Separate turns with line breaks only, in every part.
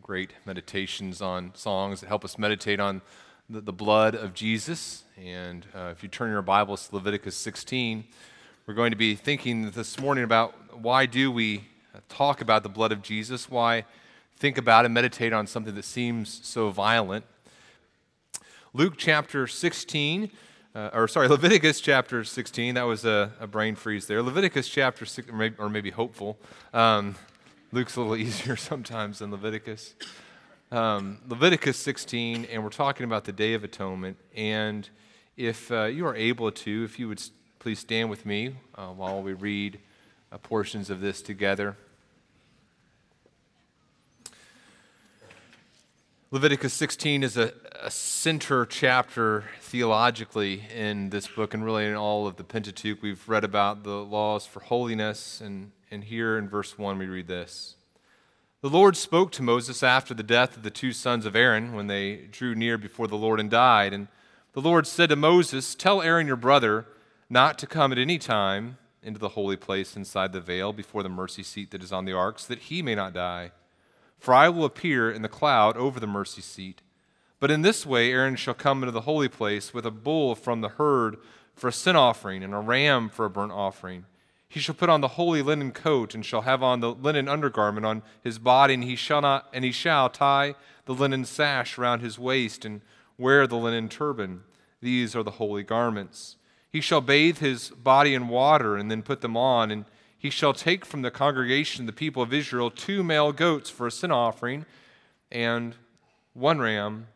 great meditations on songs that help us meditate on the, the blood of Jesus. And uh, if you turn your Bibles to Leviticus 16, we're going to be thinking this morning about why do we talk about the blood of Jesus? Why think about and meditate on something that seems so violent? Luke chapter 16, uh, or sorry, Leviticus chapter 16. That was a, a brain freeze there. Leviticus chapter 6, or maybe, or maybe hopeful. Um, Luke's a little easier sometimes than Leviticus. Um, Leviticus 16, and we're talking about the Day of Atonement. And if uh, you are able to, if you would please stand with me uh, while we read uh, portions of this together. Leviticus 16 is a, a, center chapter theologically in this book and really in all of the Pentateuch. We've read about the laws for holiness, and, and here in verse 1 we read this The Lord spoke to Moses after the death of the two sons of Aaron when they drew near before the Lord and died. And the Lord said to Moses, Tell Aaron your brother not to come at any time into the holy place inside the veil before the mercy seat that is on the ark, so that he may not die. For I will appear in the cloud over the mercy seat. But in this way Aaron shall come into the holy place with a bull from the herd for a sin offering and a ram for a burnt offering. He shall put on the holy linen coat and shall have on the linen undergarment on his body, and he shall not and he shall tie the linen sash round his waist and wear the linen turban. These are the holy garments. He shall bathe his body in water and then put them on, and he shall take from the congregation, the people of Israel, two male goats for a sin offering and one ram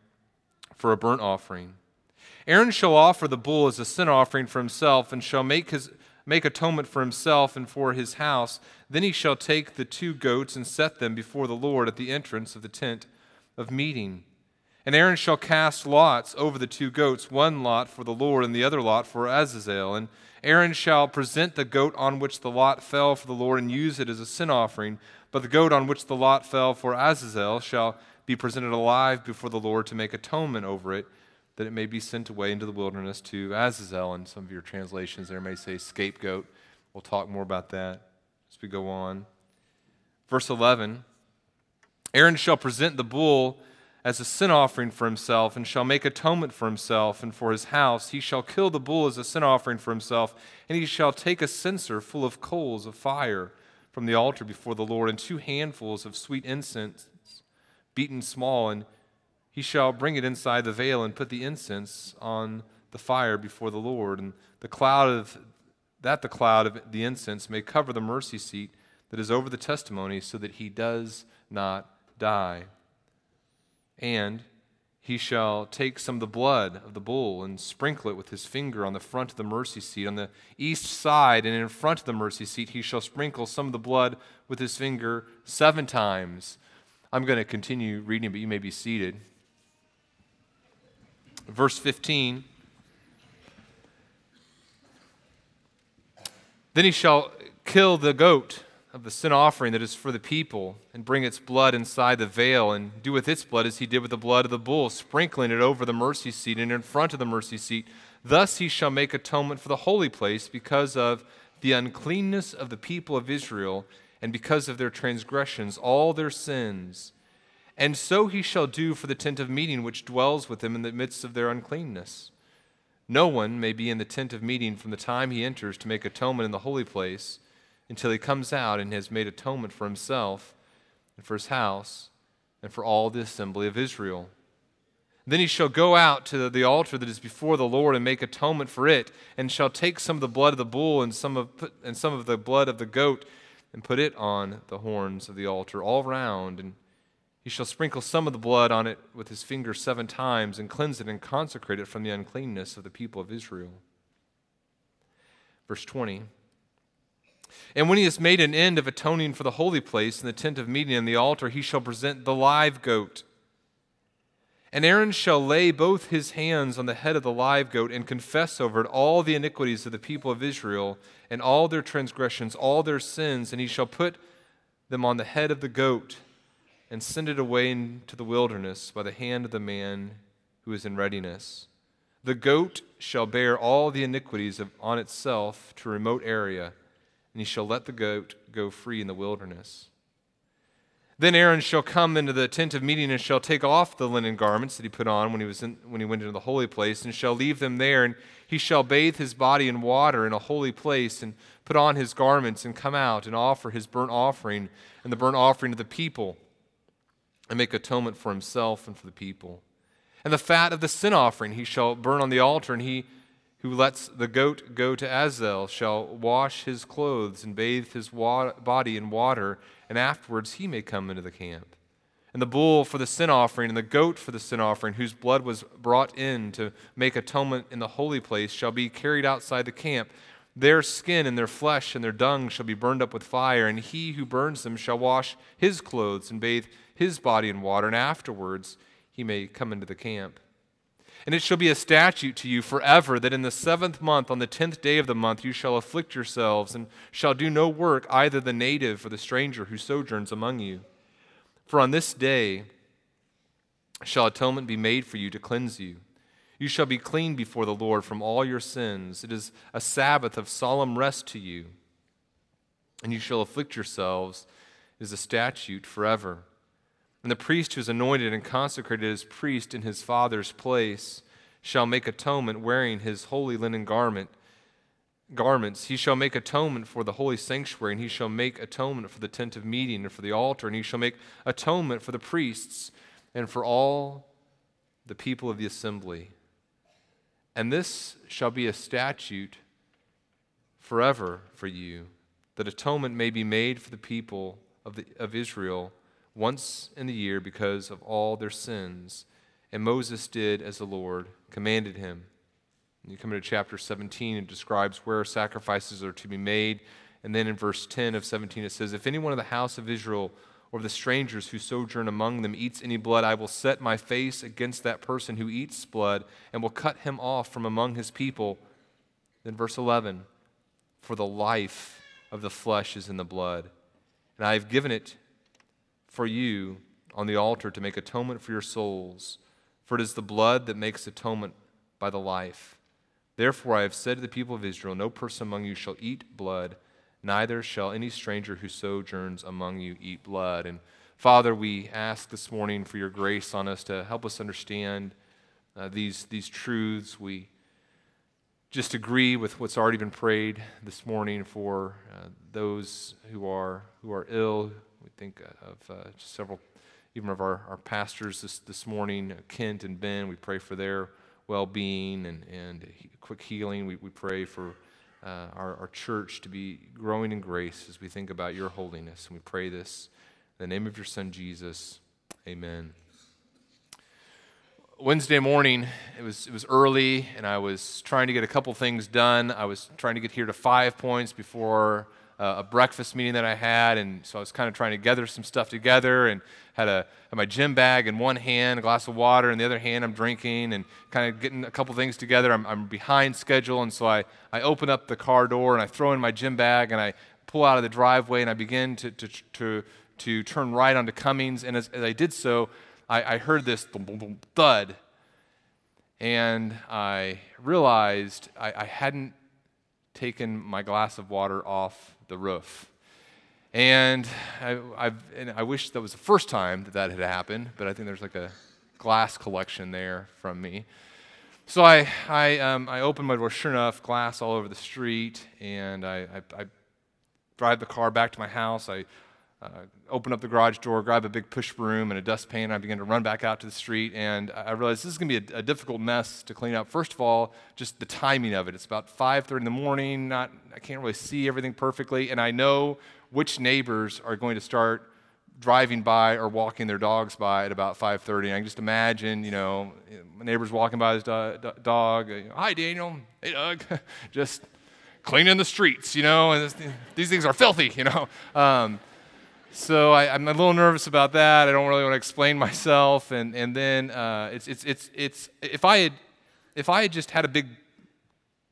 for a burnt offering. Aaron shall offer the bull as a sin offering for himself and shall make, his, make atonement for himself and for his house. Then he shall take the two goats and set them before the Lord at the entrance of the tent of meeting. And Aaron shall cast lots over the two goats, one lot for the Lord and the other lot for Azazel. And Aaron shall present the goat on which the lot fell for the Lord and use it as a sin offering, but the goat on which the lot fell for Azazel shall be presented alive before the Lord to make atonement over it, that it may be sent away into the wilderness to Azazel. And some of your translations there may say scapegoat. We'll talk more about that as we go on. Verse 11 Aaron shall present the bull as a sin offering for himself and shall make atonement for himself and for his house. He shall kill the bull as a sin offering for himself, and he shall take a censer full of coals of fire from the altar before the Lord, and two handfuls of sweet incense beaten small, and he shall bring it inside the veil and put the incense on the fire before the Lord. And the cloud of that the cloud of the incense may cover the mercy seat that is over the testimony, so that he does not die. And he shall take some of the blood of the bull and sprinkle it with his finger on the front of the mercy seat. On the east side and in front of the mercy seat, he shall sprinkle some of the blood with his finger seven times. I'm going to continue reading, but you may be seated. Verse 15. Then he shall kill the goat of the sin offering that is for the people, and bring its blood inside the veil, and do with its blood as he did with the blood of the bull, sprinkling it over the mercy seat and in front of the mercy seat. Thus he shall make atonement for the holy place because of the uncleanness of the people of Israel, and because of their transgressions, all their sins. And so he shall do for the tent of meeting which dwells with them in the midst of their uncleanness. No one may be in the tent of meeting from the time he enters to make atonement in the holy place until he comes out and has made atonement for himself and for his house and for all the assembly of Israel. Then he shall go out to the altar that is before the Lord and make atonement for it, and shall take some of the blood of the bull and some of, and some of the blood of the goat and put it on the horns of the altar all round. And he shall sprinkle some of the blood on it with his finger seven times and cleanse it and consecrate it from the uncleanness of the people of Israel. Verse 20. And when he has made an end of atoning for the holy place and the tent of meeting and the altar, he shall present the live goat. And Aaron shall lay both his hands on the head of the live goat and confess over it all the iniquities of the people of Israel and all their transgressions, all their sins, and he shall put them on the head of the goat and send it away into the wilderness by the hand of the man who is in readiness. The goat shall bear all the iniquities of, on itself to a remote area and he shall let the goat go free in the wilderness. Then Aaron shall come into the tent of meeting and shall take off the linen garments that he put on when he, was in, when he went into the holy place and shall leave them there. And he shall bathe his body in water in a holy place and put on his garments and come out and offer his burnt offering and the burnt offering to the people and make atonement for himself and for the people. And the fat of the sin offering he shall burn on the altar, and he who lets the goat go to Azel shall wash his clothes and bathe his wa- body in water, and afterwards he may come into the camp. And the bull for the sin offering and the goat for the sin offering, whose blood was brought in to make atonement in the holy place, shall be carried outside the camp. Their skin and their flesh and their dung shall be burned up with fire, and he who burns them shall wash his clothes and bathe his body in water, and afterwards he may come into the camp. And it shall be a statute to you forever that in the seventh month, on the tenth day of the month, you shall afflict yourselves, and shall do no work, either the native or the stranger who sojourns among you. For on this day shall atonement be made for you to cleanse you. You shall be clean before the Lord from all your sins. It is a Sabbath of solemn rest to you. And you shall afflict yourselves, it is a statute forever. And the priest who is anointed and consecrated as priest in his father's place shall make atonement wearing his holy linen garment garments. He shall make atonement for the holy sanctuary and he shall make atonement for the tent of meeting and for the altar and he shall make atonement for the priests and for all the people of the assembly. And this shall be a statute forever for you that atonement may be made for the people of, the, of israel once in the year because of all their sins. And Moses did as the Lord commanded him. And you come into chapter 17, it describes where sacrifices are to be made. And then in verse 10 of 17, it says, If anyone of the house of Israel or the strangers who sojourn among them eats any blood, I will set my face against that person who eats blood and will cut him off from among his people. Then verse 11, For the life of the flesh is in the blood, and I have given it for you on the altar to make atonement for your souls, for it is the blood that makes atonement by the life. Therefore, I have said to the people of Israel No person among you shall eat blood, neither shall any stranger who sojourns among you eat blood. And Father, we ask this morning for your grace on us to help us understand uh, these, these truths. We just agree with what's already been prayed this morning for uh, those who are, who are ill, we think of uh, several, even of our, our pastors this, this morning, Kent and Ben. We pray for their well being and, and quick healing. We, we pray for uh, our, our church to be growing in grace as we think about your holiness. And we pray this in the name of your Son, Jesus. Amen. Wednesday morning, it was, it was early, and I was trying to get a couple things done. I was trying to get here to five points before uh, a breakfast meeting that I had, and so I was kind of trying to gather some stuff together and had, a, had my gym bag in one hand, a glass of water in the other hand. I'm drinking and kind of getting a couple things together. I'm, I'm behind schedule, and so I, I open up the car door and I throw in my gym bag and I pull out of the driveway and I begin to, to, to, to turn right onto Cummings. And as, as I did so, I, I heard this thud. And I realized I, I hadn't taken my glass of water off the roof. And I, and I wish that was the first time that that had happened, but I think there's like a glass collection there from me. So I, I, um, I opened my door, sure enough, glass all over the street, and I, I, I drive the car back to my house. I uh, open up the garage door, grab a big push broom and a dustpan, and I begin to run back out to the street. And I realized this is going to be a, a, difficult mess to clean up. First of all, just the timing of it. It's about 5:30 in the morning. Not, I can't really see everything perfectly, and I know which neighbors are going to start driving by or walking their dogs by at about 5:30. I can just imagine, you know, my neighbor's walking by his do- do- dog. Hi, Daniel. Hey, Doug. just cleaning the streets, you know. And this, these things are filthy, you know. Um, so I, am a little nervous about that. I don't really want to explain myself. And, and then uh, it's, it's, it's, it's, if, I had, if I had just had a big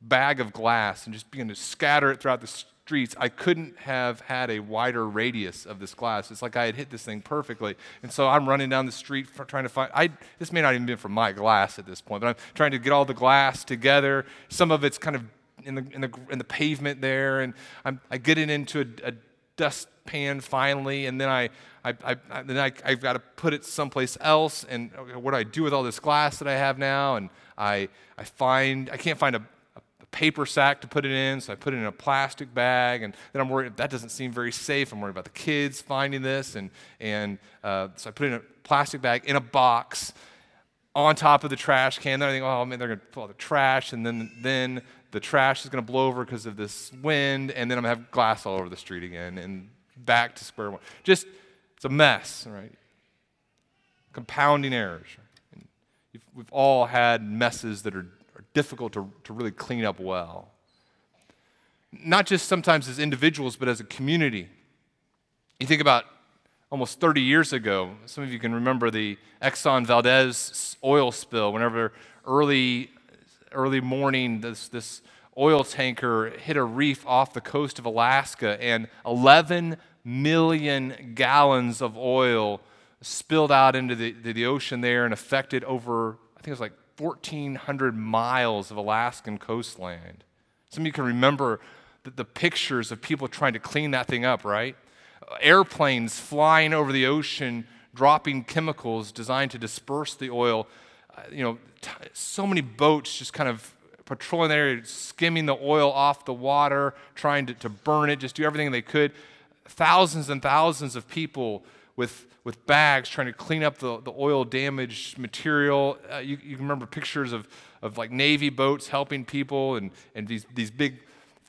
bag of glass and just began to scatter it throughout the streets, I couldn't have had a wider radius of this glass. It's like I had hit this thing perfectly. And so I'm running down the street trying to find, I, this may not even be from my glass at this point, but I'm trying to get all the glass together. Some of it's kind of in the, in the, in the pavement there, and I'm, I get it into a, a dustpan finally, and then I, I, I, then I, I've got to put it someplace else. And what do I do with all this glass that I have now? And I, I find I can't find a, a paper sack to put it in, so I put it in a plastic bag. And then I'm worried that doesn't seem very safe. I'm worried about the kids finding this, and and uh, so I put it in a plastic bag in a box on top of the trash can. Then I think, oh man, they're to pull out the trash, and then then the trash is going to blow over because of this wind, and then I'm going to have glass all over the street again, and back to square one. Just, it's a mess, right? Compounding errors. we've all had messes that are, are difficult to, to really clean up well. Not just sometimes as individuals, but as a community. You think about almost 30 years ago, some of you can remember the Exxon Valdez oil spill, whenever early early morning, this, this oil tanker hit a reef off the coast of Alaska, and 11 million gallons of oil spilled out into the, the ocean there and affected over, I think it was like 1,400 miles of Alaskan coastland. Some of you can remember the, the pictures of people trying to clean that thing up, right? Airplanes flying over the ocean, dropping chemicals designed to disperse the oil you know, t- so many boats just kind of patrolling there, skimming the oil off the water, trying to, to burn it, just do everything they could. Thousands and thousands of people with, with bags trying to clean up the, the oil damaged material. Uh, you, you remember pictures of, of like Navy boats helping people and, and these, these big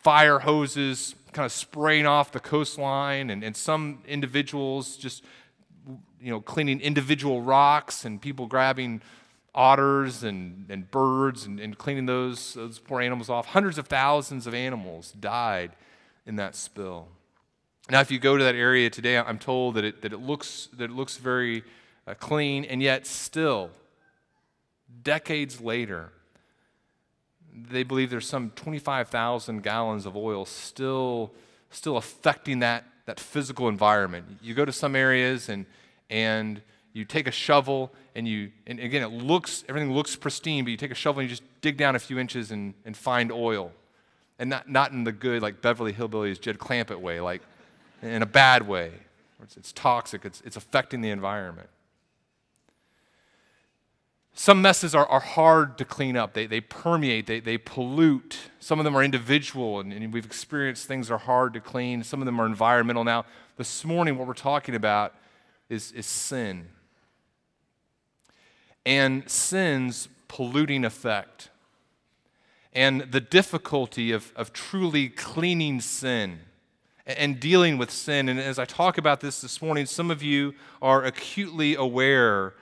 fire hoses kind of spraying off the coastline, and, and some individuals just you know cleaning individual rocks and people grabbing otters and, and birds and, and cleaning those, those poor animals off. Hundreds of thousands of animals died in that spill. Now, if you go to that area today, I'm told that it, that it, looks, that it looks very uh, clean, and yet still, decades later, they believe there's some 25,000 gallons of oil still, still affecting that, that physical environment. You go to some areas and, and you take a shovel and you, and again, it looks, everything looks pristine, but you take a shovel and you just dig down a few inches and, and find oil. And not, not in the good, like Beverly Hillbillies, Jed Clampett way, like in a bad way. It's, it's toxic, it's, it's affecting the environment. Some messes are, are hard to clean up. They, they permeate, they, they pollute. Some of them are individual, and, and we've experienced things are hard to clean. Some of them are environmental. Now, this morning, what we're talking about is, is sin and sin's polluting effect and the difficulty of, of truly cleaning sin and dealing with sin. And as I talk about this this morning, some of you are acutely aware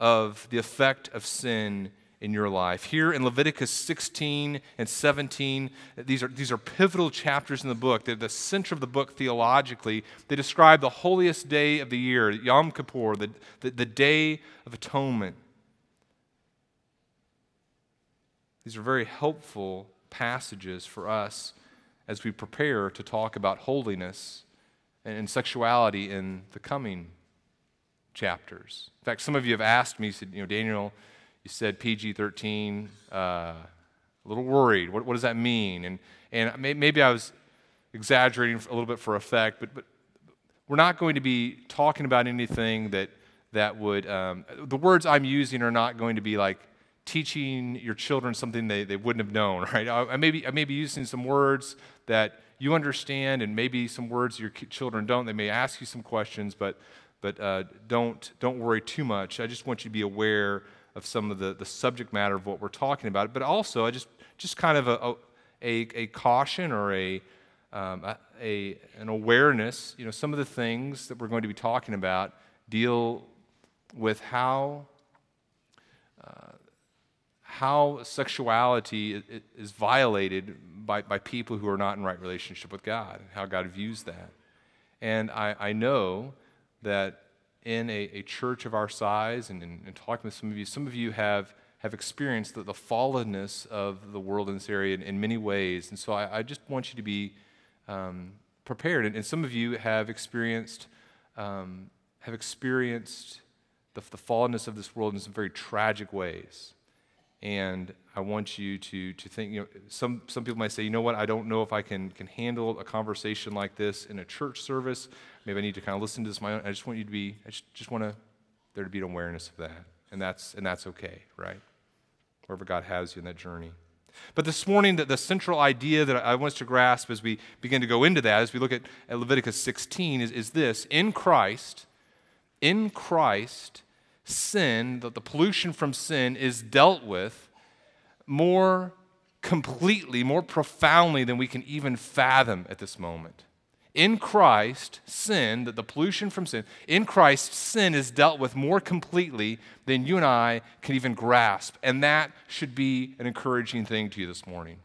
of the effect of sin in your life. Here in Leviticus 16 and 17, these are, these are pivotal chapters in the book. They're the center of the book theologically. They describe the holiest day of the year, Yom Kippur, the, the, the Day of Atonement. These are very helpful passages for us as we prepare to talk about holiness and sexuality in the coming chapters. In fact, some of you have asked me, said, you know, Daniel, you said PG 13, uh, a little worried. What, what, does that mean? And, and maybe I was exaggerating a little bit for effect, but, but we're not going to be talking about anything that, that would, um, the words I'm using are not going to be like teaching your children something they, they wouldn't have known, right? I, I, may be, I may be using some words that you understand and maybe some words your children don't. They may ask you some questions, but, but uh, don't, don't worry too much. I just want you to be aware of some of the, the subject matter of what we're talking about. But also, I just, just kind of a, a, a caution or a, um, a, an awareness. You know, some of the things that we're going to be talking about deal with how uh, how sexuality is violated by, by people who are not in right relationship with God, how God views that. And I, I know that in a, a church of our size and, in, talking with some of you, some of you have, have experienced the, the fallenness of the world in this area in, in many ways. And so I, I, just want you to be um, prepared. And, and, some of you have experienced, um, have experienced the, the fallenness of this world in some very tragic ways. And I want you to, to think, you know, some, some people might say, you know what, I don't know if I can, can handle a conversation like this in a church service. Maybe I need to kind of listen to this my own. I just want you to be, I just, just want to, there to be an awareness of that. And that's, and that's okay, right? Wherever God has you in that journey. But this morning, the, the central idea that I want us to grasp as we begin to go into that, as we look at, at Leviticus 16, is, is this In Christ, in Christ, sin, the, the pollution from sin, is dealt with more completely, more profoundly than we can even fathom at this moment. In Christ, sin, that the pollution from sin, in Christ, sin is dealt with more completely than you and I can even grasp. And that should be an encouraging thing to you this morning.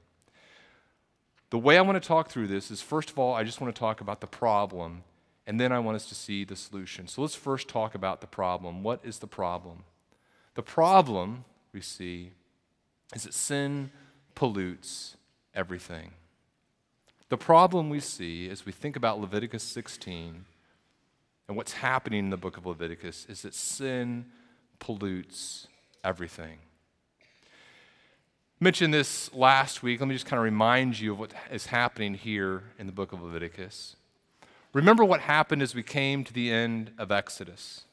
The way I want to talk through this is first of all, I just want to talk about the problem, and then I want us to see the solution. So let's first talk about the problem. What is the problem? The problem, we see, is that sin pollutes everything. The problem we see as we think about Leviticus 16 and what's happening in the book of Leviticus is that sin pollutes everything. I mentioned this last week. Let me just kind of remind you of what is happening here in the book of Leviticus. Remember what happened as we came to the end of Exodus.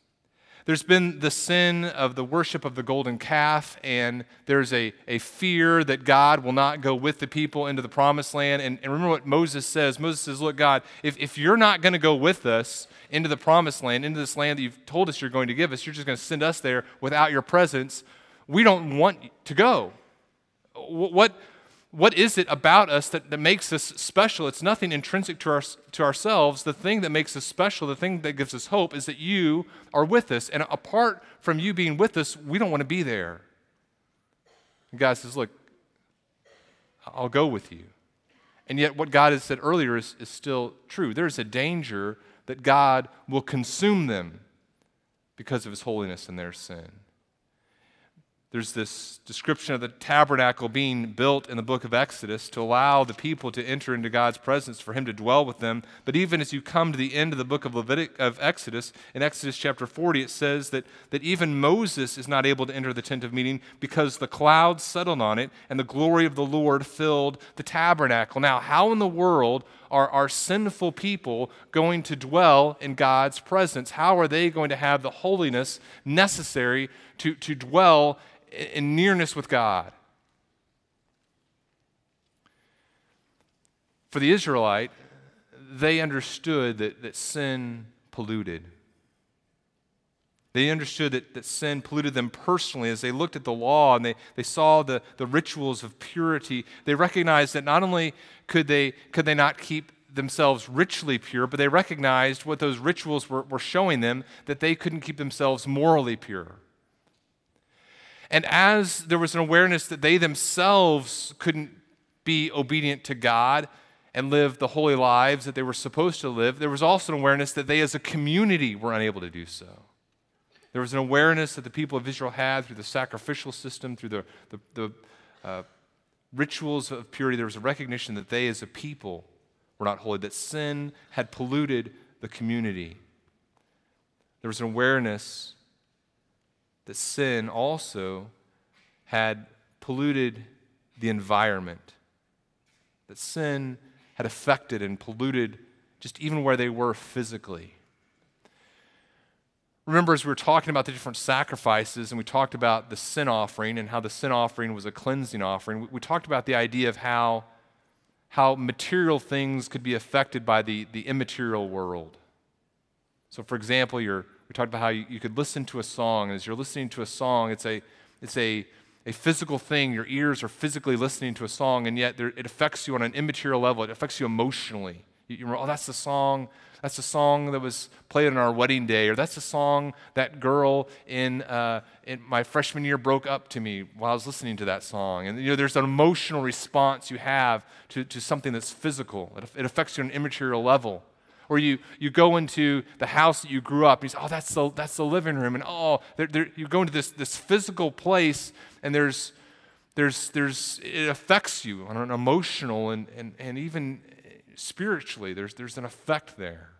There's been the sin of the worship of the golden calf, and there's a, a fear that God will not go with the people into the promised land. And, and remember what Moses says Moses says, Look, God, if, if you're not going to go with us into the promised land, into this land that you've told us you're going to give us, you're just going to send us there without your presence. We don't want to go. What, what is it about us that, that makes us special? It's nothing intrinsic to, our, to ourselves. The thing that makes us special, the thing that gives us hope, is that you are with us. And apart from you being with us, we don't want to be there. And God says, Look, I'll go with you. And yet, what God has said earlier is, is still true. There's a danger that God will consume them because of his holiness and their sin. There's this description of the tabernacle being built in the book of Exodus to allow the people to enter into God's presence, for Him to dwell with them. But even as you come to the end of the book of Levitic, of Exodus, in Exodus chapter 40, it says that, that even Moses is not able to enter the tent of meeting because the clouds settled on it and the glory of the Lord filled the tabernacle. Now, how in the world are our sinful people going to dwell in God's presence? How are they going to have the holiness necessary to, to dwell in nearness with God. For the Israelite, they understood that, that sin polluted. They understood that, that sin polluted them personally as they looked at the law and they, they saw the, the rituals of purity. They recognized that not only could they, could they not keep themselves ritually pure, but they recognized what those rituals were, were showing them that they couldn't keep themselves morally pure. And as there was an awareness that they themselves couldn't be obedient to God and live the holy lives that they were supposed to live, there was also an awareness that they as a community were unable to do so. There was an awareness that the people of Israel had through the sacrificial system, through the, the, the uh, rituals of purity. There was a recognition that they as a people were not holy, that sin had polluted the community. There was an awareness that sin also had polluted the environment, that sin had affected and polluted just even where they were physically. Remember, as we were talking about the different sacrifices, and we talked about the sin offering and how the sin offering was a cleansing offering, we, talked about the idea of how, how material things could be affected by the, the immaterial world. So, for example, you're we talked about how you, you could listen to a song. and As you're listening to a song, it's a, it's a, a physical thing. Your ears are physically listening to a song, and yet there, it affects you on an immaterial level. It affects you emotionally. You, you remember, oh, that's the song. That's the song that was played on our wedding day, or that's the song that girl in, uh, in my freshman year broke up to me while I was listening to that song. And you know, there's an emotional response you have to, to something that's physical. It, it affects you on an immaterial level or you, you go into the house that you grew up and you say, oh, that's the, that's the living room. And oh, they're, they're, you go into this, this physical place and there's, there's, there's, it affects you on an emotional and, and, and even spiritually. There's, there's an effect there.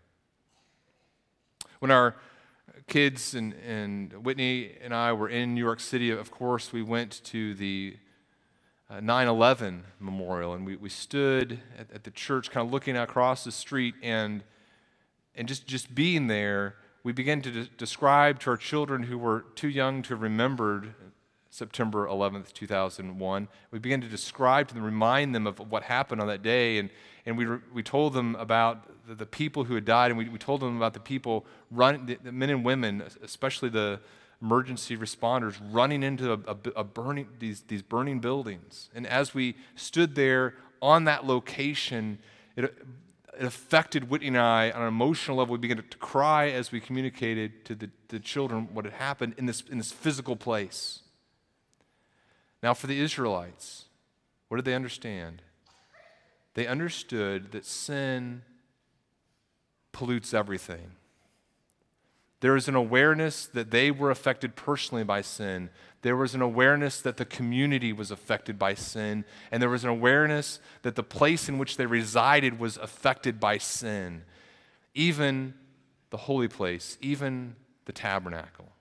When our kids and, and Whitney and I were in New York City, of course, we went to the uh, 9 uh, 11 memorial and we, we stood at, at the church, kind of looking across the street, and, and just, just being there, we began to de- describe to our children who were too young to have remembered September 11th, 2001. We began to describe to them, remind them of what happened on that day, and, and we, re- we told them about the, the, people who had died, and we, we told them about the people, run, the, the men and women, especially the emergency responders, running into a, a, a burning, these, these burning buildings. And as we stood there on that location, it, it affected Whitney and I on an emotional level. We began to, cry as we communicated to the, the children what had happened in this, in this physical place. Now, for the Israelites, what did they understand? They understood that sin pollutes everything. There was an awareness that they were affected personally by sin. There was an awareness that the community was affected by sin. And there was an awareness that the place in which they resided was affected by sin. Even the holy place, even the tabernacle.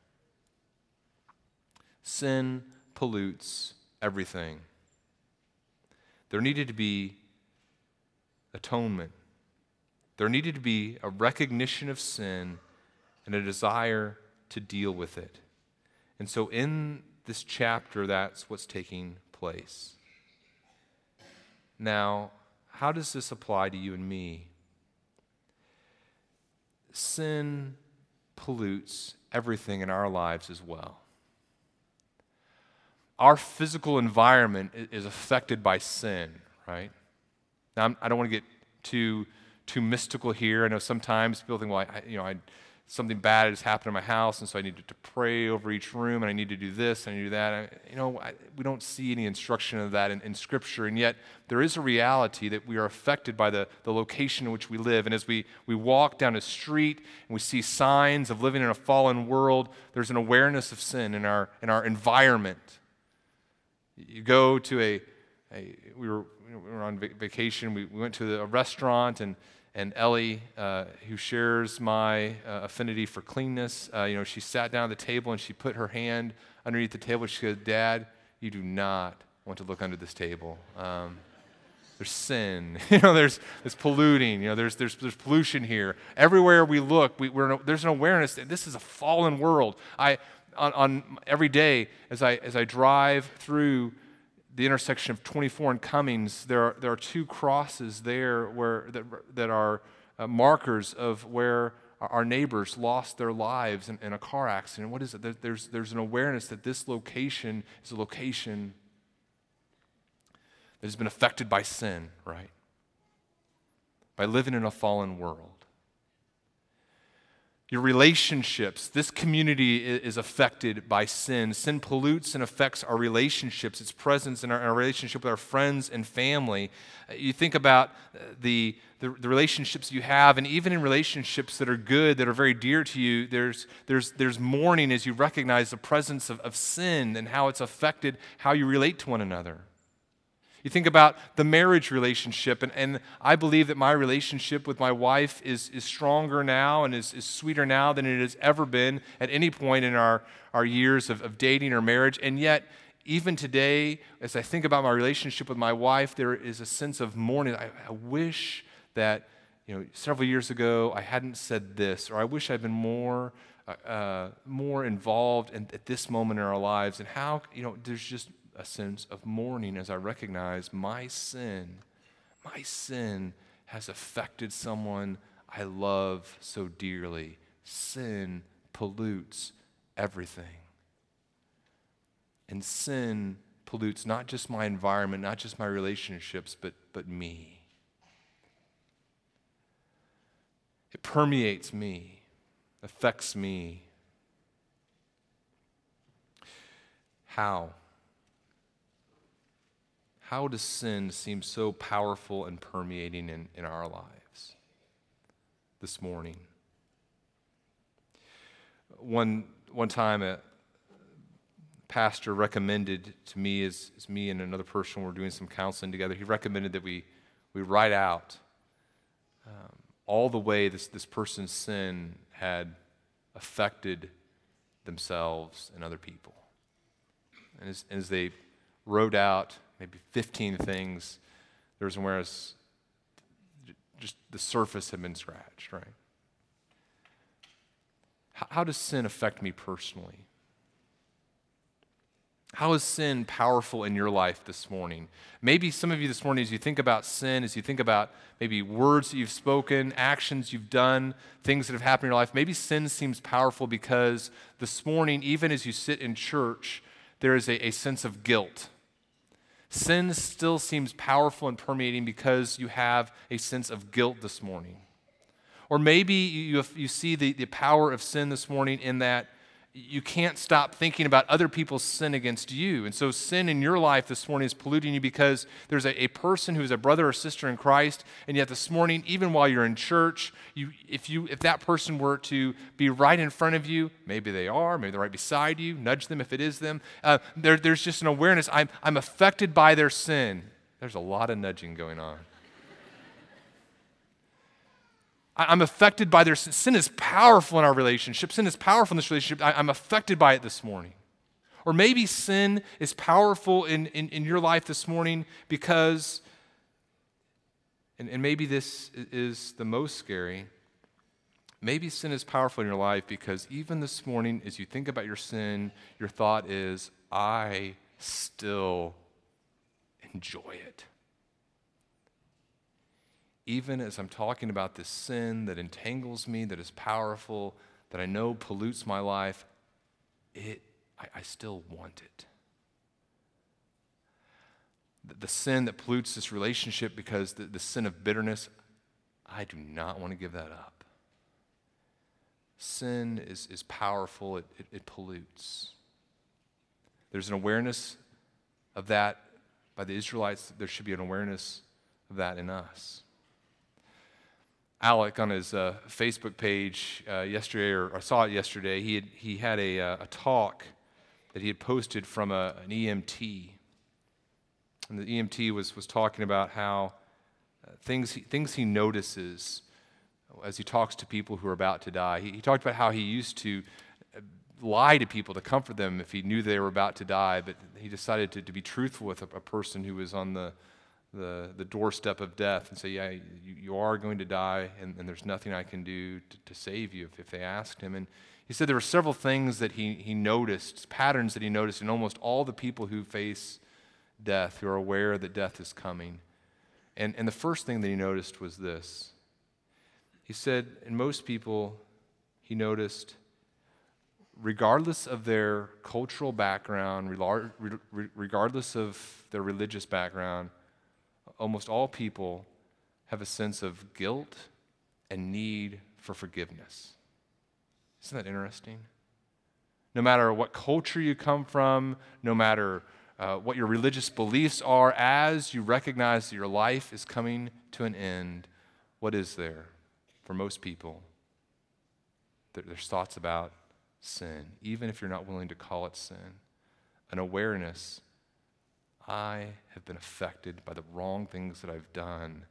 Sin pollutes everything. There needed to be atonement. There needed to be a recognition of sin and a desire to deal with it. And so in this chapter, that's what's taking place. Now, how does this apply to you and me? Sin pollutes everything in our lives as well our physical environment is affected by sin, right? Now, I'm, do not want to get too too mystical here. I know sometimes people think, well, I, you know, I, something bad has happened in my house, and so I needed to pray over each room, and I need to do this, and I need to do that. You know, I, we don't see any instruction of that in, in, Scripture, and yet there is a reality that we are affected by the, the location in which we live. And as we, we walk down a street and we see signs of living in a fallen world, there's an awareness of sin in our, in our environment. You go to a, a we, were, we were on vacation, we, we went to a restaurant, and, and Ellie, uh, who shares my uh, affinity for cleanness, uh, you know, she sat down at the table and she put her hand underneath the table. She said, Dad, you do not want to look under this table. Um, there's sin, you know, there's, there's polluting, you know, there's, there's, there's pollution here. Everywhere we look, we, we're, there's an awareness that this is a fallen world. I, on, on every day as I, as I drive through the intersection of 24 and Cummings, there are, there are two crosses there where, that, that are uh, markers of where our neighbors lost their lives in, in, a car accident. What is it? There's, there's an awareness that this location is a location that has been affected by sin, right? By living in a fallen world your relationships. This community is affected by sin. Sin pollutes and affects our relationships, its presence in our, in our relationship with our friends and family. Uh, you think about uh, the, the, the, relationships you have, and even in relationships that are good, that are very dear to you, there's, there's, there's mourning as you recognize the presence of, of sin and how it's affected how you relate to one another. You think about the marriage relationship, and, and I believe that my relationship with my wife is, is stronger now and is, is sweeter now than it has ever been at any point in our, our years of, of dating or marriage. And yet, even today, as I think about my relationship with my wife, there is a sense of mourning. I, I wish that you know, several years ago I hadn't said this, or I wish I'd been more, uh, uh more involved in, at this moment in our lives. And how, you know, there's just a sense of mourning as I recognize my sin, my sin has affected someone I love so dearly. Sin pollutes everything. And sin pollutes not just my environment, not just my relationships, but, but me. It permeates me, affects me. How? How does sin seem so powerful and permeating in, in our lives this morning? One, one time, a pastor recommended to me, as, as me and another person were doing some counseling together, he recommended that we, we write out um, all the way this, this person's sin had affected themselves and other people. And as, as they wrote out maybe 15 things, there was awareness, just the surface had been scratched, right? How, how does sin affect me personally? How is sin powerful in your life this morning? Maybe some of you this morning, as you think about sin, as you think about maybe words that you've spoken, actions you've done, things that have happened in your life, maybe sin seems powerful because this morning, even as you sit in church, there is a, a sense of guilt. Sin still seems powerful and permeating because you have a sense of guilt this morning. Or maybe you, you see the, the power of sin this morning in that you can't stop thinking about other people's sin against you. And so, sin in your life this morning is polluting you because there's a, a person who's a brother or sister in Christ, and yet this morning, even while you're in church, you, if, you, if that person were to be right in front of you, maybe they are, maybe they're right beside you, nudge them if it is them, uh, there, there's just an awareness I'm, I'm affected by their sin. There's a lot of nudging going on. I'm affected by their sin. Sin is powerful in our relationship. Sin is powerful in this relationship. I'm affected by it this morning. Or maybe sin is powerful in, in, in your life this morning because, and, and maybe this is the most scary, maybe sin is powerful in your life because even this morning, as you think about your sin, your thought is, I still enjoy it even as I'm talking about this sin that entangles me, that is powerful, that I know pollutes my life, it, I, I still want it. The, the, sin that pollutes this relationship because the, the sin of bitterness, I do not want to give that up. Sin is, is powerful, it, it, it pollutes. There's an awareness of that by the Israelites, there should be an awareness of that in us. Alec on his uh, Facebook page uh, yesterday, or I saw it yesterday, he had, he had a, uh, a talk that he had posted from a, an EMT. And the EMT was, was talking about how uh, things, he, things he notices as he talks to people who are about to die. He, he talked about how he used to uh, lie to people to comfort them if he knew they were about to die, but he decided to, to be truthful with a, a person who was on the, the, the doorstep of death and say, Yeah, you, you are going to die, and, and, there's nothing I can do to, to save you if, if they asked him. And he said there were several things that he, he noticed, patterns that he noticed in almost all the people who face death, who are aware that death is coming. And, and the first thing that he noticed was this. He said, in most people, he noticed, regardless of their cultural background, regardless of their religious background, almost all people have a sense of guilt and need for forgiveness. Isn't that interesting? No matter what culture you come from, no matter uh, what your religious beliefs are, as you recognize that your life is coming to an end, what is there for most people? There's thoughts about sin, even if you're not willing to call it sin, an awareness I have been affected by the wrong things that I've done,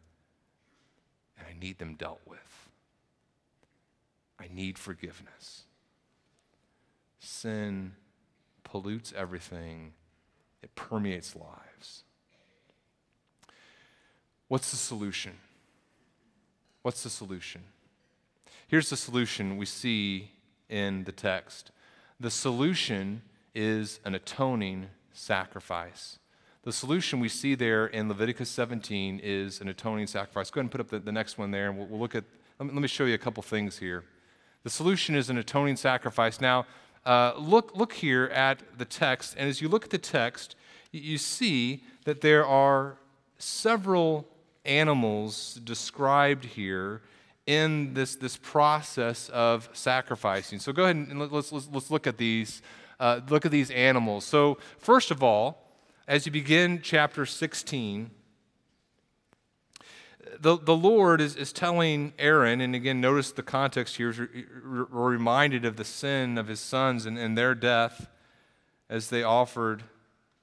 and I need them dealt with. I need forgiveness. Sin pollutes everything, it permeates lives. What's the solution? What's the solution? Here's the solution we see in the text the solution is an atoning sacrifice. The solution we see there in Leviticus 17 is an atoning sacrifice. Go ahead and put up the, the next one there, and we'll, we'll look at, let me, let me, show you a couple things here. The solution is an atoning sacrifice. Now, uh, look, look here at the text, and as you look at the text, you see that there are several animals described here in this, this process of sacrificing. So go ahead and let's, let's, let's look at these. Uh, look at these animals. So, first of all, as you begin chapter 16, the, the Lord is, is telling Aaron, and again, notice the context here, we're reminded of the sin of his sons and, and their death as they offered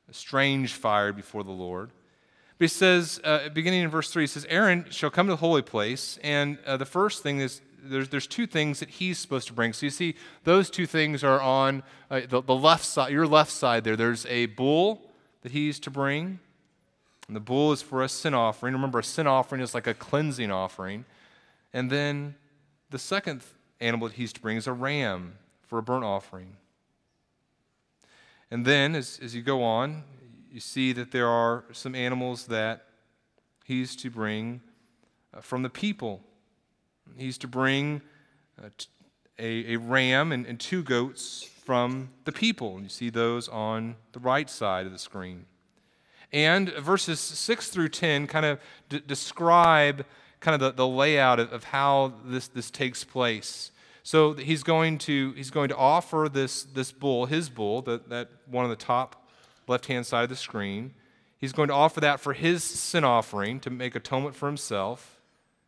a strange fire before the Lord. But he says, uh, beginning in verse 3, he says, Aaron shall come to the holy place, and uh, the first thing is there's, there's two things that he's supposed to bring. So you see, those two things are on uh, the, the left side, your left side there. There's a bull that he's to bring, and the bull is for a sin offering. Remember, a sin offering is like a cleansing offering. And then the second animal that he's to bring is a ram for a burnt offering. And then, as, as you go on, you see that there are some animals that he's to bring uh, from the people. He's to bring uh, a, a ram and, and two goats from the people. And you see those on the right side of the screen. And verses 6 through 10 kind of d- describe kind of the, the layout of, of how this, this takes place. So he's going to, he's going to offer this, this bull, his bull, that, that one on the top left hand side of the screen. He's going to offer that for his sin offering to make atonement for himself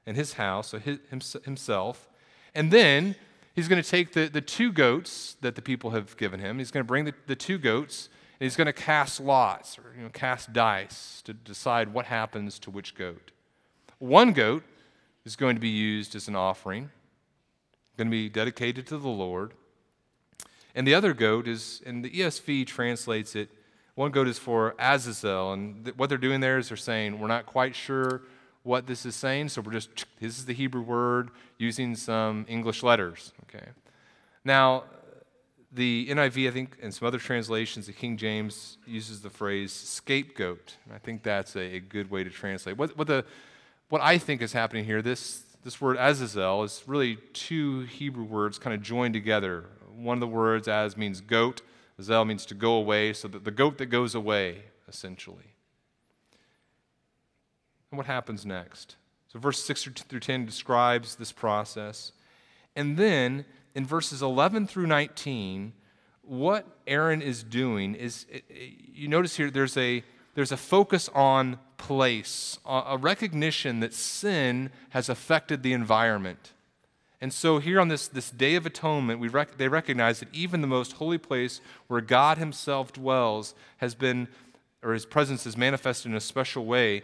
and his house, so his, himself. And then he's going to take the, the two goats that the people have given him. He's going to bring the, the two goats and he's going to cast lots or you know, cast dice to decide what happens to which goat. One goat is going to be used as an offering, going to be dedicated to the Lord. And the other goat is, and the ESV translates it, one goat is for Azazel. And th- what they're doing there is they're saying, we're not quite sure what this is saying, so we're just, this is the Hebrew word using some English letters. Okay. Now, the NIV, I think, and some other translations, the King James uses the phrase scapegoat. I think that's a, a good way to translate. What, what the what I think is happening here, this, this word Azazel is really two Hebrew words kind of joined together. One of the words, as means goat, Zel means to go away, so that the goat that goes away, essentially. And what happens next? So, verse 6 through 10 describes this process. And then in verses 11 through 19, what Aaron is doing is, you notice here, there's a there's a focus on place, a recognition that sin has affected the environment. And so, here on this, this Day of Atonement, we rec- they recognize that even the most holy place where God Himself dwells has been, or His presence is manifested in a special way.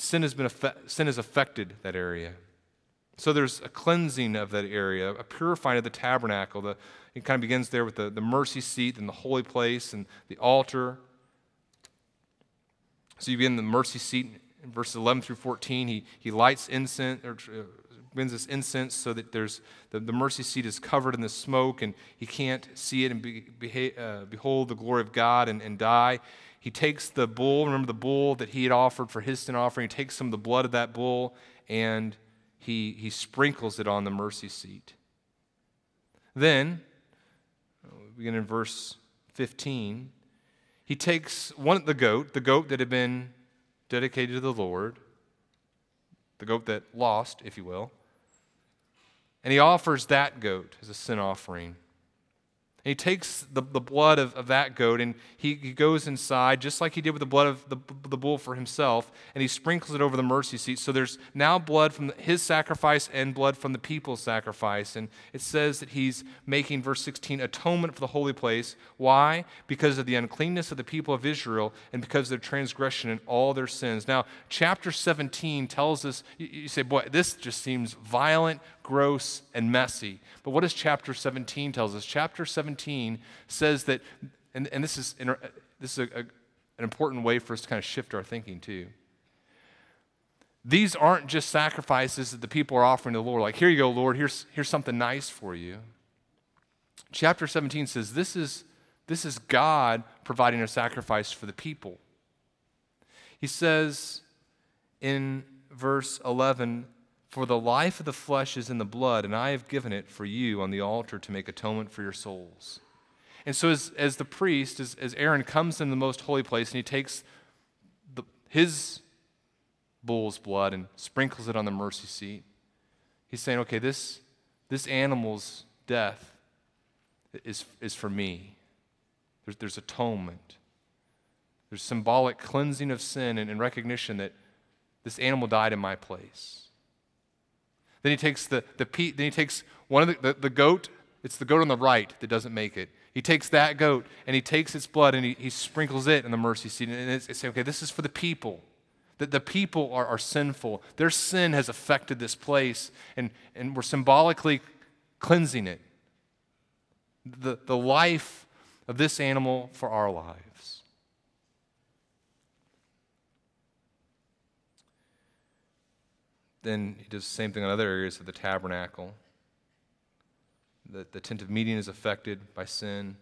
Sin has, been sin has affected that area. So, there's a cleansing of that area, a purifying of the tabernacle. The, it kind of begins there with the, the mercy seat and the holy place and the altar. So you begin the mercy seat in verses 11 through 14. He, he lights incense, or uh, brings this incense so that there's the, the mercy seat is covered in the smoke and he can't see it and be, uh, behold the glory of God and, and die. He takes the bull, remember the bull that he had offered for his sin offering, he takes some of the blood of that bull and he, he sprinkles it on the mercy seat. Then, we begin in verse 15 he takes one the goat, the goat that had been dedicated to the Lord, the goat that lost, if you will, and he offers that goat as a sin offering. And he takes the, the blood of, of that goat and he, he goes inside, just like he did with the blood of the, the bull for himself, and he sprinkles it over the mercy seat. So there's now blood from his sacrifice and blood from the people's sacrifice. And it says that he's making, verse 16, atonement for the holy place. Why? Because of the uncleanness of the people of Israel and because of their transgression and all their sins. Now, chapter 17 tells us, you, you say, boy, this just seems violent, gross, and messy. But what does chapter 17 tells us? Chapter 17 says that, and, and this is, this is a, a, an important way for us to kind of shift our thinking too. These aren't just sacrifices that the people are offering to the Lord, like, here you go, Lord, here's, here's something nice for you. Chapter 17 says this is, this is God providing a sacrifice for the people. He says in verse 11, for the life of the flesh is in the blood, and I have given it for you on the altar to make atonement for your souls. And so, as, as the priest, as, as Aaron comes in the most holy place and he takes the, his bull's blood and sprinkles it on the mercy seat, he's saying, okay, this, this animal's death is, is for me. There's, there's atonement, there's symbolic cleansing of sin and, and recognition that this animal died in my place. Then he takes the, the pe- then he takes one of the, the, the, goat, it's the goat on the right that doesn't make it. He takes that goat and he takes its blood and he, he sprinkles it in the mercy seat. And it's, it's saying, okay, this is for the people. That the people are, are sinful. Their sin has affected this place, and, and we're symbolically cleansing it. The, the life of this animal for our lives. Then he does the same thing in other areas of the tabernacle. The, the tent of meeting is affected by sin.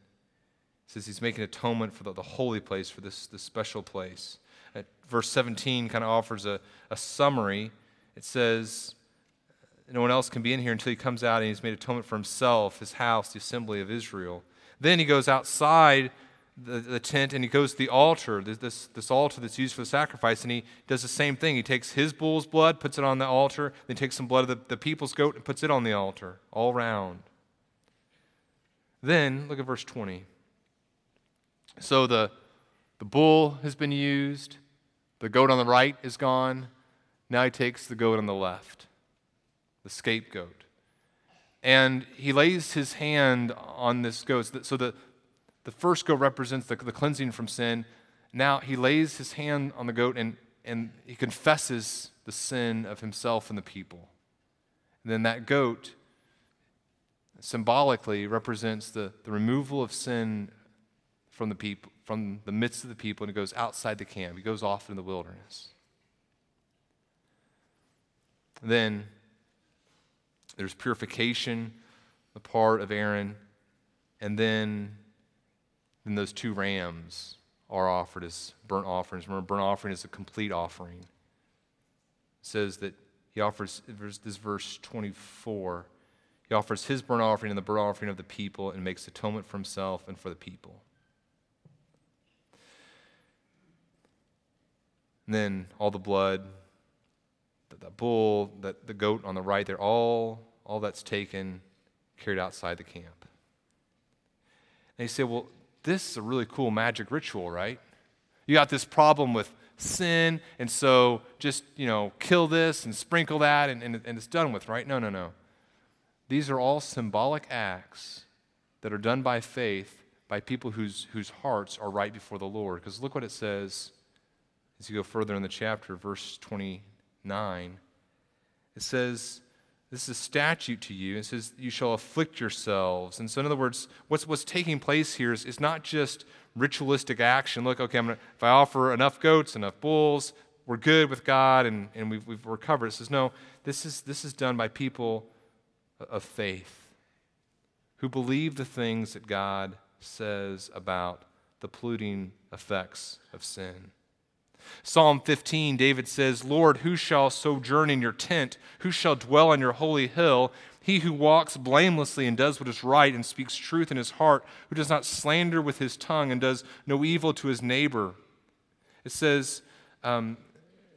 He says he's making atonement for the, the holy place, for this, this special place. At verse 17 kind of offers a, a summary. It says, No one else can be in here until he comes out and he's made atonement for himself, his house, the assembly of Israel. Then he goes outside the, the tent and he goes to the altar, this, this altar that's used for the sacrifice, and he does the same thing. He takes his bull's blood, puts it on the altar, then he takes some blood of the, the people's goat and puts it on the altar, all round. Then, look at verse 20. So the, the bull has been used, the goat on the right is gone. Now he takes the goat on the left, the scapegoat. And he lays his hand on this goat. So the, the first goat represents the, the cleansing from sin. Now he lays his hand on the goat and, and he confesses the sin of himself and the people. And then that goat symbolically represents the, the removal of sin from the people from the midst of the people and it goes outside the camp. He goes off in the wilderness. Then there's purification, the part of Aaron, and then, then those two rams are offered as burnt offerings. Remember, burnt offering is a complete offering. It says that he offers, this verse 24, he offers his burnt offering and the burnt offering of the people and makes atonement for himself and for the people. And then all the blood, the, the bull, the, the goat on the right, they're all, all that's taken, carried outside the camp. And you say, well, this is a really cool magic ritual, right? You got this problem with sin, and so just, you know, kill this and sprinkle that, and, and, and it's done with, right? No, no, no. These are all symbolic acts that are done by faith by people whose, whose hearts are right before the Lord. Because look what it says as you go further in the chapter, verse 29. It says, This is a statute to you. It says, You shall afflict yourselves. And so, in other words, what's, what's taking place here is, not just ritualistic action. Look, okay, gonna, if I offer enough goats, enough bulls, we're good with God and, and we've, we've recovered. It says, No, this is, this is done by people of faith who believe the things that God says about the polluting effects of sin. Psalm 15, David says, Lord, who shall sojourn in your tent? Who shall dwell on your holy hill? He who walks blamelessly and does what is right and speaks truth in his heart, who does not slander with his tongue and does no evil to his neighbor. It says, um,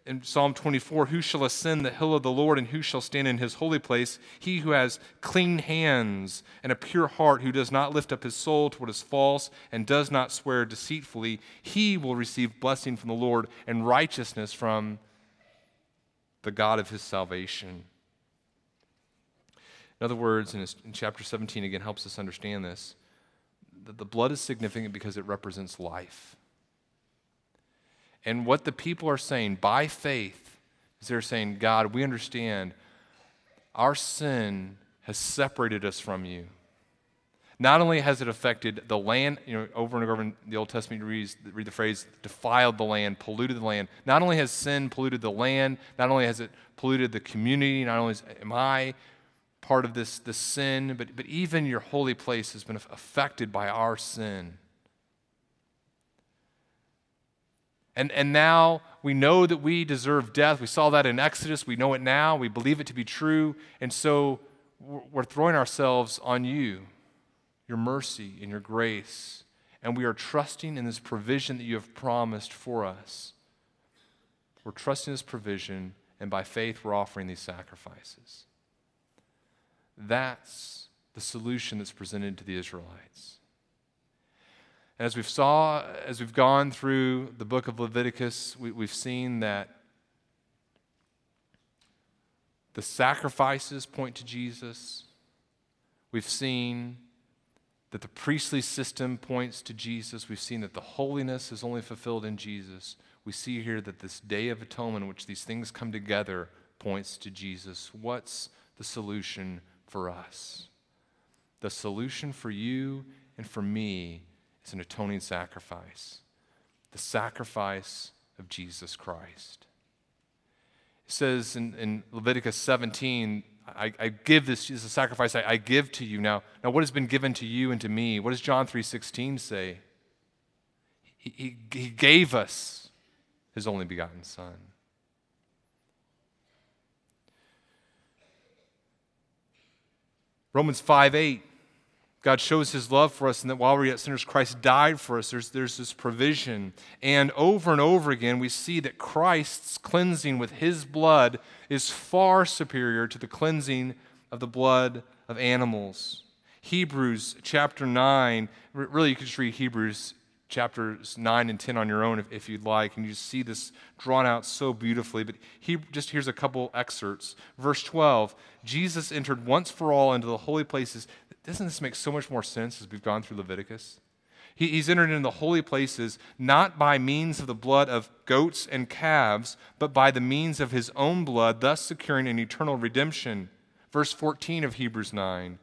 in Psalm 24, who shall ascend the hill of the Lord and who shall stand in his holy place? He who has clean hands and a pure heart, who does not lift up his soul to what is false and does not swear deceitfully, he will receive blessing from the Lord and righteousness from the God of his salvation. In other words, in, in chapter 17, again, helps us understand this that the blood is significant because it represents life. And what the people are saying by faith is they're saying, God, we understand our sin has separated us from you. Not only has it affected the land, you know, over and over in the Old Testament, you read, read the phrase, defiled the land, polluted the land. Not only has sin polluted the land, not only has it polluted the community, not only am I part of this, this sin, but, but even your holy place has been affected by our sin. And, and now we know that we deserve death. We saw that in Exodus. We know it now. We believe it to be true. And so we're throwing ourselves on you, your mercy and your grace. And we are trusting in this provision that you have promised for us. We're trusting this provision, and by faith, we're offering these sacrifices. That's the solution that's presented to the Israelites. As we've saw, as we've gone through the book of Leviticus, we, we've seen that the sacrifices point to Jesus. We've seen that the priestly system points to Jesus. We've seen that the holiness is only fulfilled in Jesus. we see here that this day of atonement, in which these things come together, points to Jesus. What's the solution for us? The solution for you and for me is an atoning sacrifice the sacrifice of Jesus Christ. It says in, in Leviticus 17, I, I, give this is a sacrifice I, I, give to you. Now, now, what has been given to you and to me? What does John 3.16 say? He, he, he gave us his only begotten Son. Romans 5 8, God shows his love for us, and that while we're yet sinners, Christ died for us. There's, there's this provision. And over and over again, we see that Christ's cleansing with his blood is far superior to the cleansing of the blood of animals. Hebrews chapter 9, really, you could just read Hebrews chapters 9 and 10 on your own if, if, you'd like, and you see this drawn out so beautifully. But he just here's a couple excerpts. Verse 12 Jesus entered once for all into the holy places. Doesn't this make so much more sense as we've gone through Leviticus? He, he's entered into the holy places not by means of the blood of goats and calves, but by the means of his own blood, thus securing an eternal redemption. Verse 14 of Hebrews 9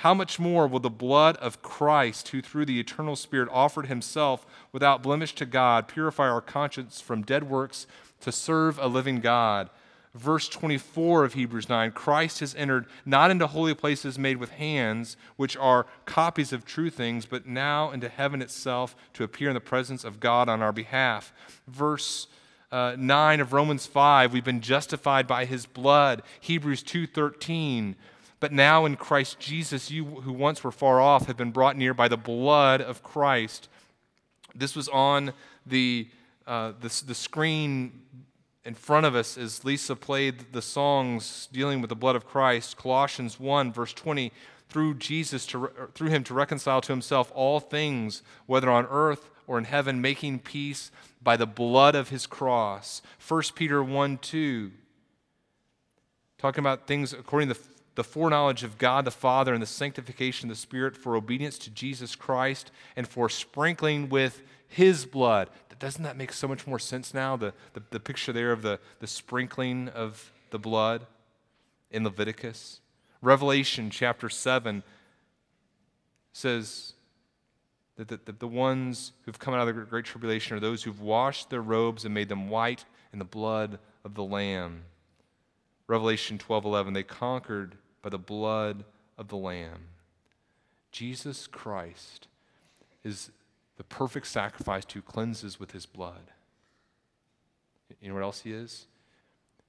how much more will the blood of Christ, who through the eternal Spirit offered himself without blemish to God, purify our conscience from dead works to serve a living God? Verse 24 of Hebrews 9 Christ has entered not into holy places made with hands, which are copies of true things, but now into heaven itself to appear in the presence of God on our behalf. Verse uh, 9 of Romans 5 we've been justified by his blood. Hebrews 2:13 but now in Christ Jesus, you who once were far off have been brought near by the blood of Christ. This was on the, uh, the, the screen in front of us as Lisa played the songs dealing with the blood of Christ. Colossians 1, verse 20 through Jesus to through him to reconcile to himself all things whether on earth or in heaven making peace by the blood of his cross 1 peter 1 2 talking about things according to the foreknowledge of God the Father and the sanctification of the Spirit for obedience to Jesus Christ and for sprinkling with His blood. Doesn't that make so much more sense now? The, the, the picture there of the, the sprinkling of the blood in Leviticus. Revelation chapter 7 says that the, the, the ones who've come out of the great tribulation are those who've washed their robes and made them white in the blood of the Lamb. Revelation 12:11 they conquered by the blood of the Lamb. Jesus Christ is the perfect sacrifice who cleanses with his blood. You know what else he is?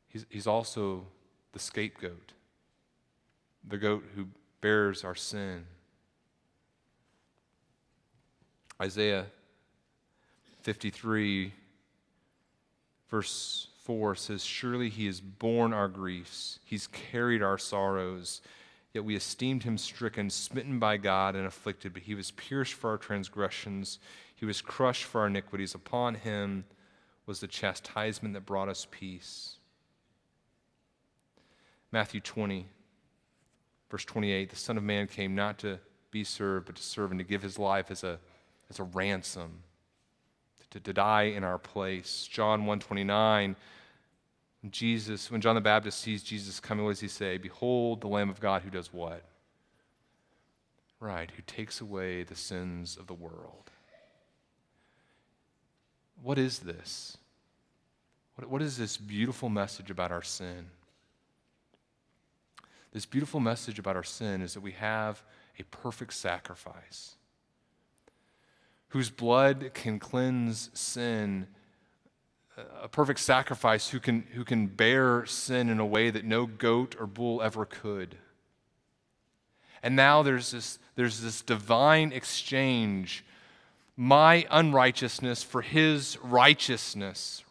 He's, he's also the scapegoat, the goat who bears our sin. Isaiah 53, verse 4 says, Surely he has borne our griefs, he's carried our sorrows. Yet we esteemed him stricken, smitten by God, and afflicted. But he was pierced for our transgressions, he was crushed for our iniquities. Upon him was the chastisement that brought us peace. Matthew 20, verse 28 The Son of Man came not to be served, but to serve and to give his life as a, as a ransom, to, to die in our place. John 129 Jesus, when John the Baptist sees Jesus coming, what does he say? Behold the Lamb of God who does what? Right, who takes away the sins of the world. What is this? What, what is this beautiful message about our sin? This beautiful message about our sin is that we have a perfect sacrifice whose blood can cleanse sin a perfect sacrifice who can, who can bear sin in a way that no goat or bull ever could. And now there's this, there's this divine exchange my unrighteousness for his righteousness.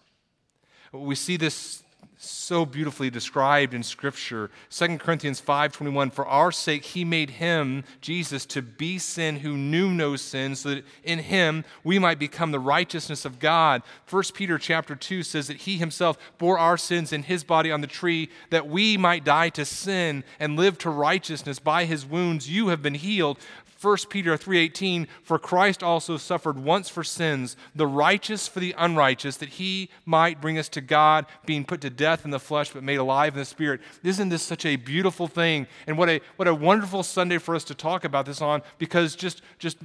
We see this so beautifully described in scripture. 2 corinthians 5.21 for our sake he made him jesus to be sin who knew no sin so that in him we might become the righteousness of god. 1 peter chapter 2 says that he himself bore our sins in his body on the tree that we might die to sin and live to righteousness. By his wounds you have been healed 1 Peter 3:18 for Christ also suffered once for sins the righteous for the unrighteous that he might bring us to God being put to death in the flesh but made alive in the spirit. Isn't this such a beautiful thing and what a what a wonderful Sunday for us to talk about this on? Because just just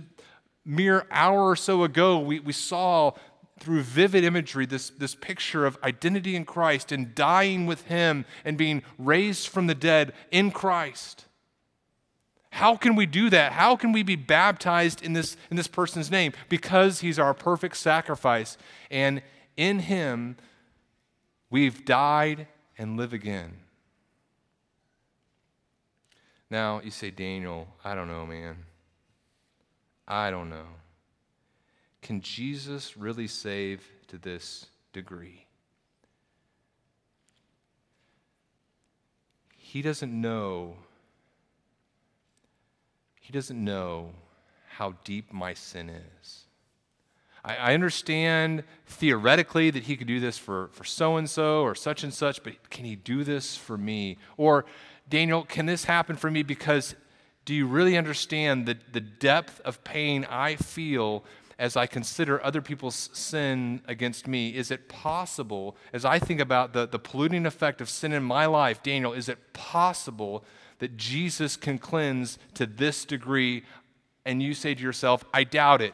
mere hour or so ago we, we saw through vivid imagery this, this picture of identity in Christ and dying with him and being raised from the dead in Christ how can we do that? How can we be baptized in this, in this person's name? Because he's our perfect sacrifice. And in him, we've died and live again. Now, you say, Daniel, I don't know, man. I don't know. Can Jesus really save to this degree? He doesn't know he doesn't know how deep my sin is. I, I understand theoretically that He could do this for so and so or such and such, but can He do this for me? Or, Daniel, can this happen for me because do you really understand the, the depth of pain I feel as I consider other people's sin against me? Is it possible, as I think about the, the polluting effect of sin in my life, Daniel, is it possible that Jesus can cleanse to this degree, and you say to yourself, I doubt it.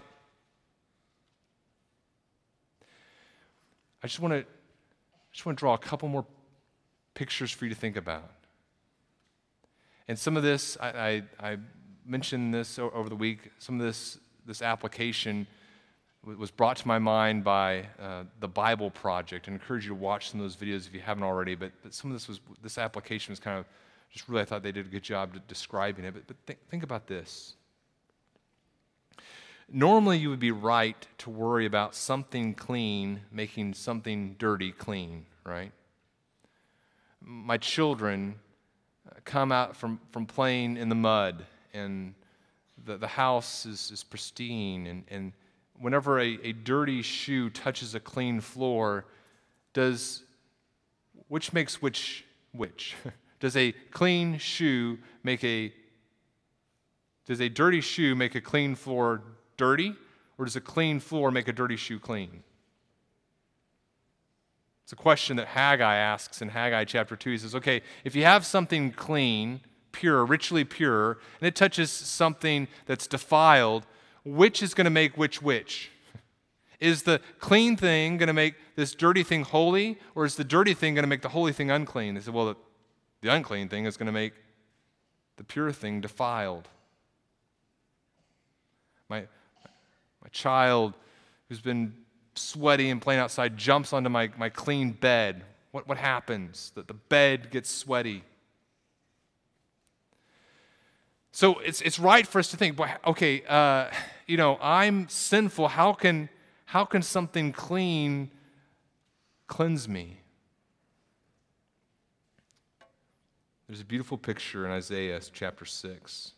I just want to just want to draw a couple more pictures for you to think about. And some of this, I, I, I mentioned this over the week, some of this, this application was brought to my mind by uh, the Bible Project. I encourage you to watch some of those videos if you haven't already, but, but some of this was, this application was kind of just really, I thought they did a good job describing it. But, but think, think about this. Normally, you would be right to worry about something clean making something dirty clean, right? My children uh, come out from, from playing in the mud, and the, the house is, is pristine. And, and whenever a, a dirty shoe touches a clean floor, does which makes which which? Does a clean shoe make a does a dirty shoe make a clean floor dirty or does a clean floor make a dirty shoe clean? It's a question that Haggai asks in Haggai chapter 2. He says, "Okay, if you have something clean, pure, richly pure, and it touches something that's defiled, which is going to make which which?" Is the clean thing going to make this dirty thing holy, or is the dirty thing going to make the holy thing unclean? They said, well, the unclean thing is going to make the pure thing defiled. My, my child who's been sweaty and playing outside jumps onto my, my clean bed. What, what happens? That the bed gets sweaty. So it's, it's right for us to think, okay, uh, you know, I'm sinful. How can, how can something clean cleanse me? There's a beautiful picture in Isaiah chapter 6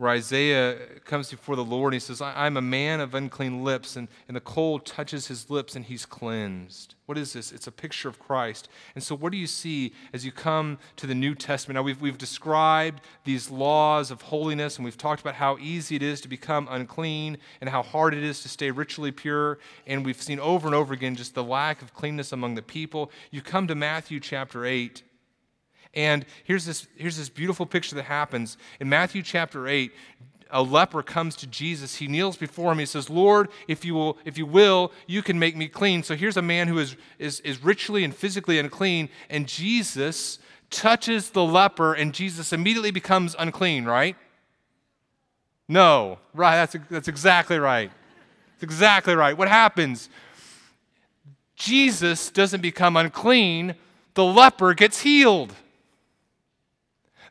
where Isaiah comes before the Lord and he says, I'm a man of unclean lips, and, and the cold touches his lips and he's cleansed. What is this? It's a picture of Christ. And so, what do you see as you come to the New Testament? Now, we've, we've described these laws of holiness, and we've talked about how easy it is to become unclean and how hard it is to stay ritually pure. And we've seen over and over again just the lack of cleanness among the people. You come to Matthew chapter 8 and here's this, here's this beautiful picture that happens. In Matthew chapter 8, a leper comes to Jesus. He kneels before him. He says, Lord, if you will, if you will, you can make me clean. So here's a man who is, is, is ritually and physically unclean, and Jesus touches the leper, and Jesus immediately becomes unclean, right? No, right, that's, that's exactly right. That's exactly right. What happens? Jesus doesn't become unclean, the leper gets healed.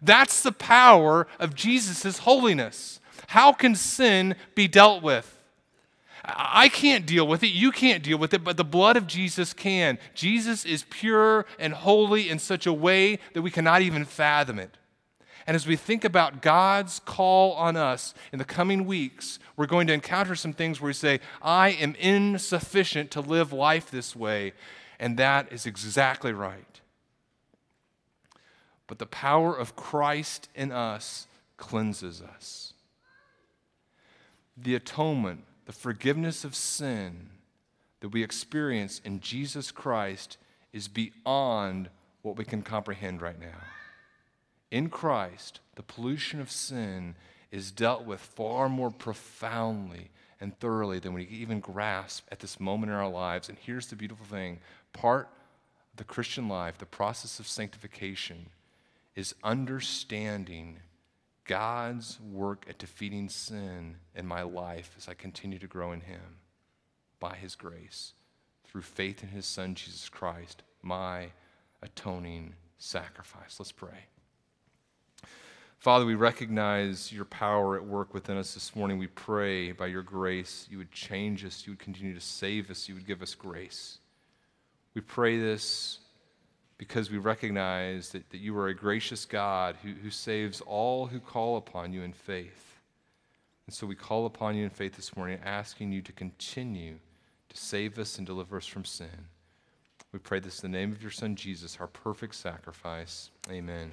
That's the power of Jesus' holiness. How can sin be dealt with? I can't deal with it. You can't deal with it, but the blood of Jesus can. Jesus is pure and holy in such a way that we cannot even fathom it. And as we think about God's call on us in the coming weeks, we're going to encounter some things where we say, I am insufficient to live life this way. And that is exactly right but the power of Christ in us cleanses us. the atonement, the forgiveness of sin that we experience in Jesus Christ is beyond what we can comprehend right now. In Christ, the pollution of sin is dealt with far more profoundly and thoroughly than we can even grasp at this moment in our lives. And here's the beautiful thing part of the Christian life, the process of sanctification, is understanding God's work at defeating sin in my life as I continue to grow in Him by His grace through faith in His Son, Jesus Christ, my atoning sacrifice. Let's pray. Father, we recognize your power at work within us this morning. We pray by your grace you would change us, you would continue to save us, you would give us grace. We pray this because we recognize that, that you are a gracious God who, who saves all who call upon you in faith. And so we call upon you in faith this morning, asking you to continue to save us and deliver us from sin. We pray this in the name of your Son, Jesus, our perfect sacrifice. Amen.